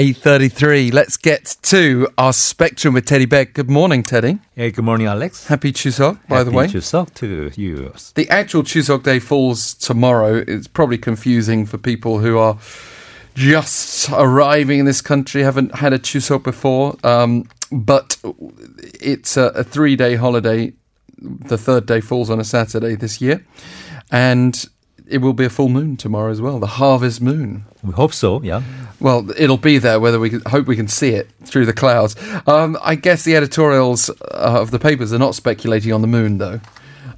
8.33. Let's get to our spectrum with Teddy Paik. Good morning, Teddy. Hey, good morning, Alex. Happy Chuseok, by Happy the way. Chuseok to you. The actual Chuseok day falls tomorrow. It's probably confusing for people who are just arriving in this country, haven't had a Chuseok before. Um, but it's a, a three day holiday. The third day falls on a Saturday this year. And it will be a full moon tomorrow as well, the harvest moon. We hope so, yeah. Well, it'll be there. Whether we can, hope we can see it through the clouds. Um, I guess the editorials uh, of the papers are not speculating on the moon, though.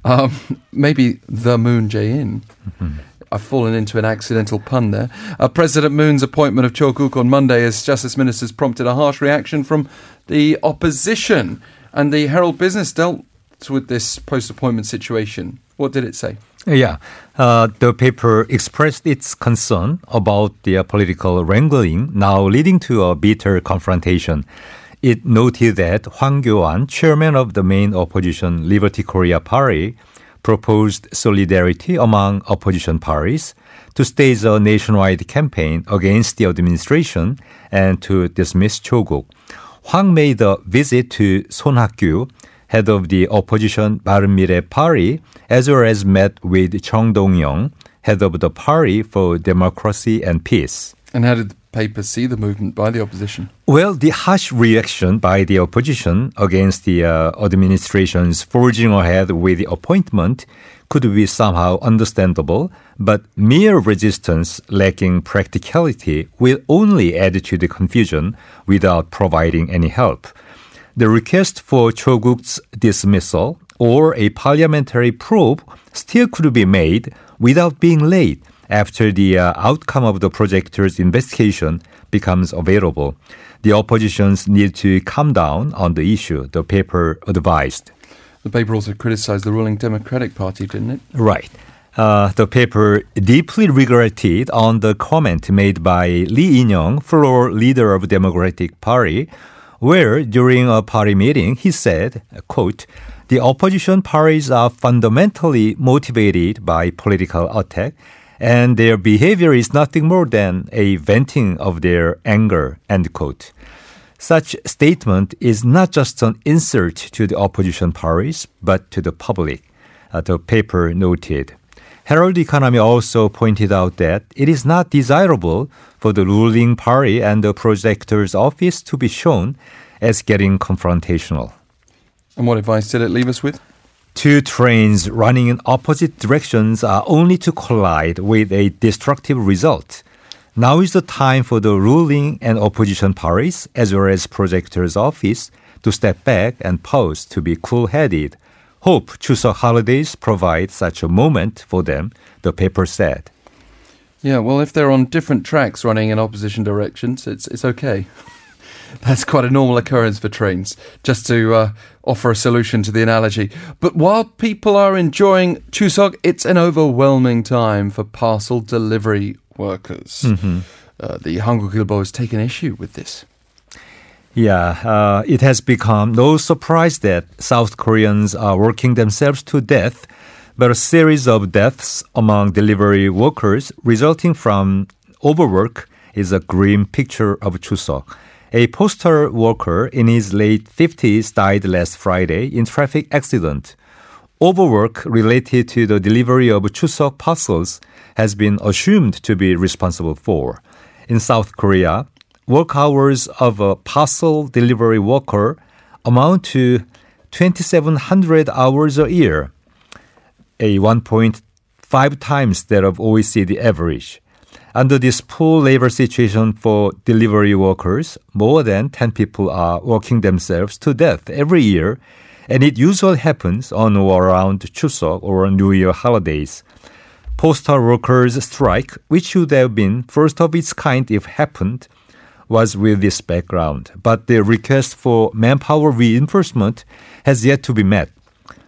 Um, maybe the Moon Jae-in. Mm-hmm. I've fallen into an accidental pun there. Uh, President Moon's appointment of Cho Guk on Monday as justice ministers prompted a harsh reaction from the opposition, and the Herald Business dealt with this post-appointment situation. What did it say? Yeah. Uh, the paper expressed its concern about the political wrangling now leading to a bitter confrontation. It noted that Hwang Kyo-an, chairman of the main opposition Liberty Korea Party, proposed solidarity among opposition parties to stage a nationwide campaign against the administration and to dismiss Cho Guk. Hwang made a visit to Son Hak-kyu, head of the opposition Bareunmirae Party, as well as met with Chung Dong-young, head of the Party for Democracy and Peace. And how did the paper see the movement by the opposition? Well, the harsh reaction by the opposition against the uh, administration's forging ahead with the appointment could be somehow understandable, but mere resistance lacking practicality will only add to the confusion without providing any help. The request for Cho Guk's dismissal or a parliamentary probe still could be made without being late after the uh, outcome of the projector's investigation becomes available. The oppositions need to calm down on the issue, the paper advised. The paper also criticized the ruling Democratic Party, didn't it? Right. Uh, the paper deeply regretted on the comment made by Lee In-young, floor leader of Democratic Party, where during a party meeting he said, quote, the opposition parties are fundamentally motivated by political attack and their behavior is nothing more than a venting of their anger, end quote. Such statement is not just an insult to the opposition parties, but to the public, uh, the paper noted. Herald Economy also pointed out that it is not desirable for the ruling party and the projector's office to be shown as getting confrontational. And what advice did it leave us with? Two trains running in opposite directions are only to collide with a destructive result. Now is the time for the ruling and opposition parties, as well as projector's office, to step back and pause to be cool headed. Hope Chuseok holidays provide such a moment for them, the paper said. Yeah, well, if they're on different tracks running in opposition directions, it's it's okay. That's quite a normal occurrence for trains, just to uh, offer a solution to the analogy. But while people are enjoying Chuseok, it's an overwhelming time for parcel delivery workers. Uh, the Hankook Ilbo has taken issue with this. Yeah, uh, it has become no surprise that South Koreans are working themselves to death, but a series of deaths among delivery workers resulting from overwork is a grim picture of Chuseok. A postal worker in his late 50s died last Friday in traffic accident. Overwork related to the delivery of Chuseok parcels has been assumed to be responsible for. In South Korea, work hours of a parcel delivery worker amount to 2,700 hours a year, a 1.5 times that of OECD average. Under this poor labor situation for delivery workers, more than 10 people are working themselves to death every year, and it usually happens on or around Chuseok or New Year holidays. Postal workers' strike, which should have been first of its kind if happened, was with this background, but the request for manpower reinforcement has yet to be met.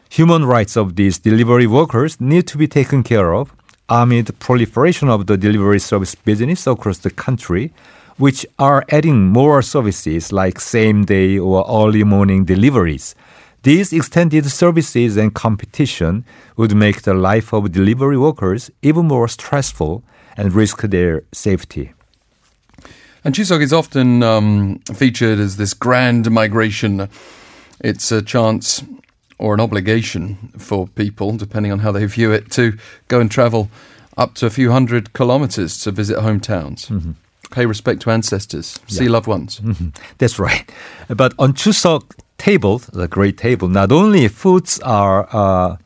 Human rights of these delivery workers need to be taken care of amid proliferation of the delivery service business across the country, which are adding more services like same day or early morning deliveries. These extended services and competition would make the life of delivery workers even more stressful and risk their safety. And Chuseok is often um, featured as this grand migration. It's a chance or an obligation for people, depending on how they view it, to go and travel up to a few hundred kilometers to visit hometowns. Mm-hmm. Pay respect to ancestors, see loved ones. Mm-hmm. That's right. But on Chuseok table, the great table, not only foods are uh,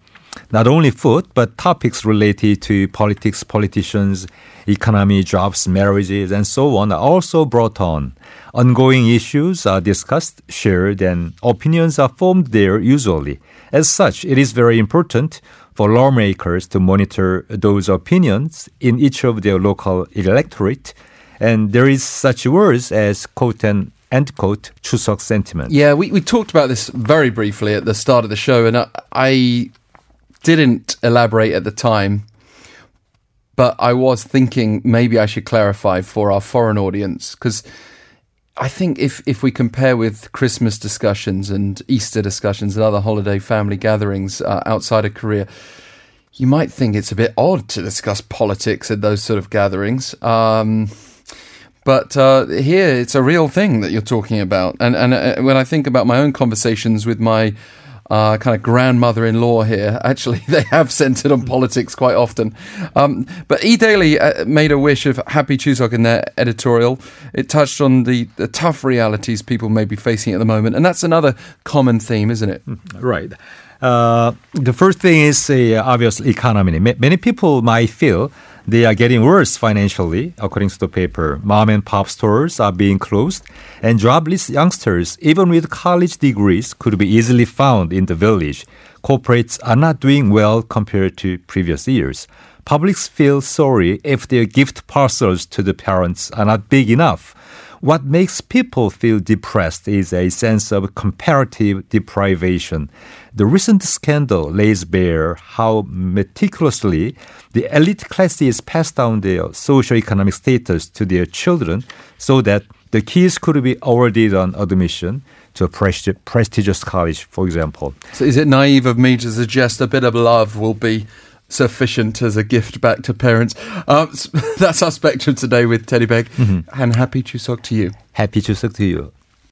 not only food, but topics related to politics, politicians, economy, jobs, marriages, and so on are also brought on. Ongoing issues are discussed, shared, and opinions are formed there usually. As such, it is very important for lawmakers to monitor those opinions in each of their local electorate. And there is such words as quote and end quote Chuseok sentiment. Yeah, we, we talked about this very briefly at the start of the show, and I, I didn't elaborate at the time, but I was thinking maybe I should clarify for our foreign audience because I think if if we compare with Christmas discussions and Easter discussions and other holiday family gatherings uh, outside of Korea, you might think it's a bit odd to discuss politics at those sort of gatherings. Um, but uh, here, it's a real thing that you're talking about, and and uh, when I think about my own conversations with my uh, kind of grandmother-in-law here. Actually, they have centered on politics quite often. Um, but E Daily uh, made a wish of Happy Chuseok in their editorial. It touched on the, the tough realities people may be facing at the moment, and that's another common theme, isn't it? Right. Uh, the first thing is uh, obvious economy. Many people might feel they are getting worse financially, according to the paper. Mom and pop stores are being closed, and jobless youngsters, even with college degrees, could be easily found in the village. Corporates are not doing well compared to previous years. Publics feel sorry if their gift parcels to the parents are not big enough. What makes people feel depressed is a sense of comparative deprivation. The recent scandal lays bare how meticulously the elite classes pass down their socioeconomic status to their children so that the kids could be awarded on admission to a prestigious college, for example. So is it naive of me to suggest a bit of love will be sufficient as a gift back to parents. Um, that's our spectrum today with Teddy Paik. Mm-hmm. And happy Chuseok to you. Happy Chuseok to you.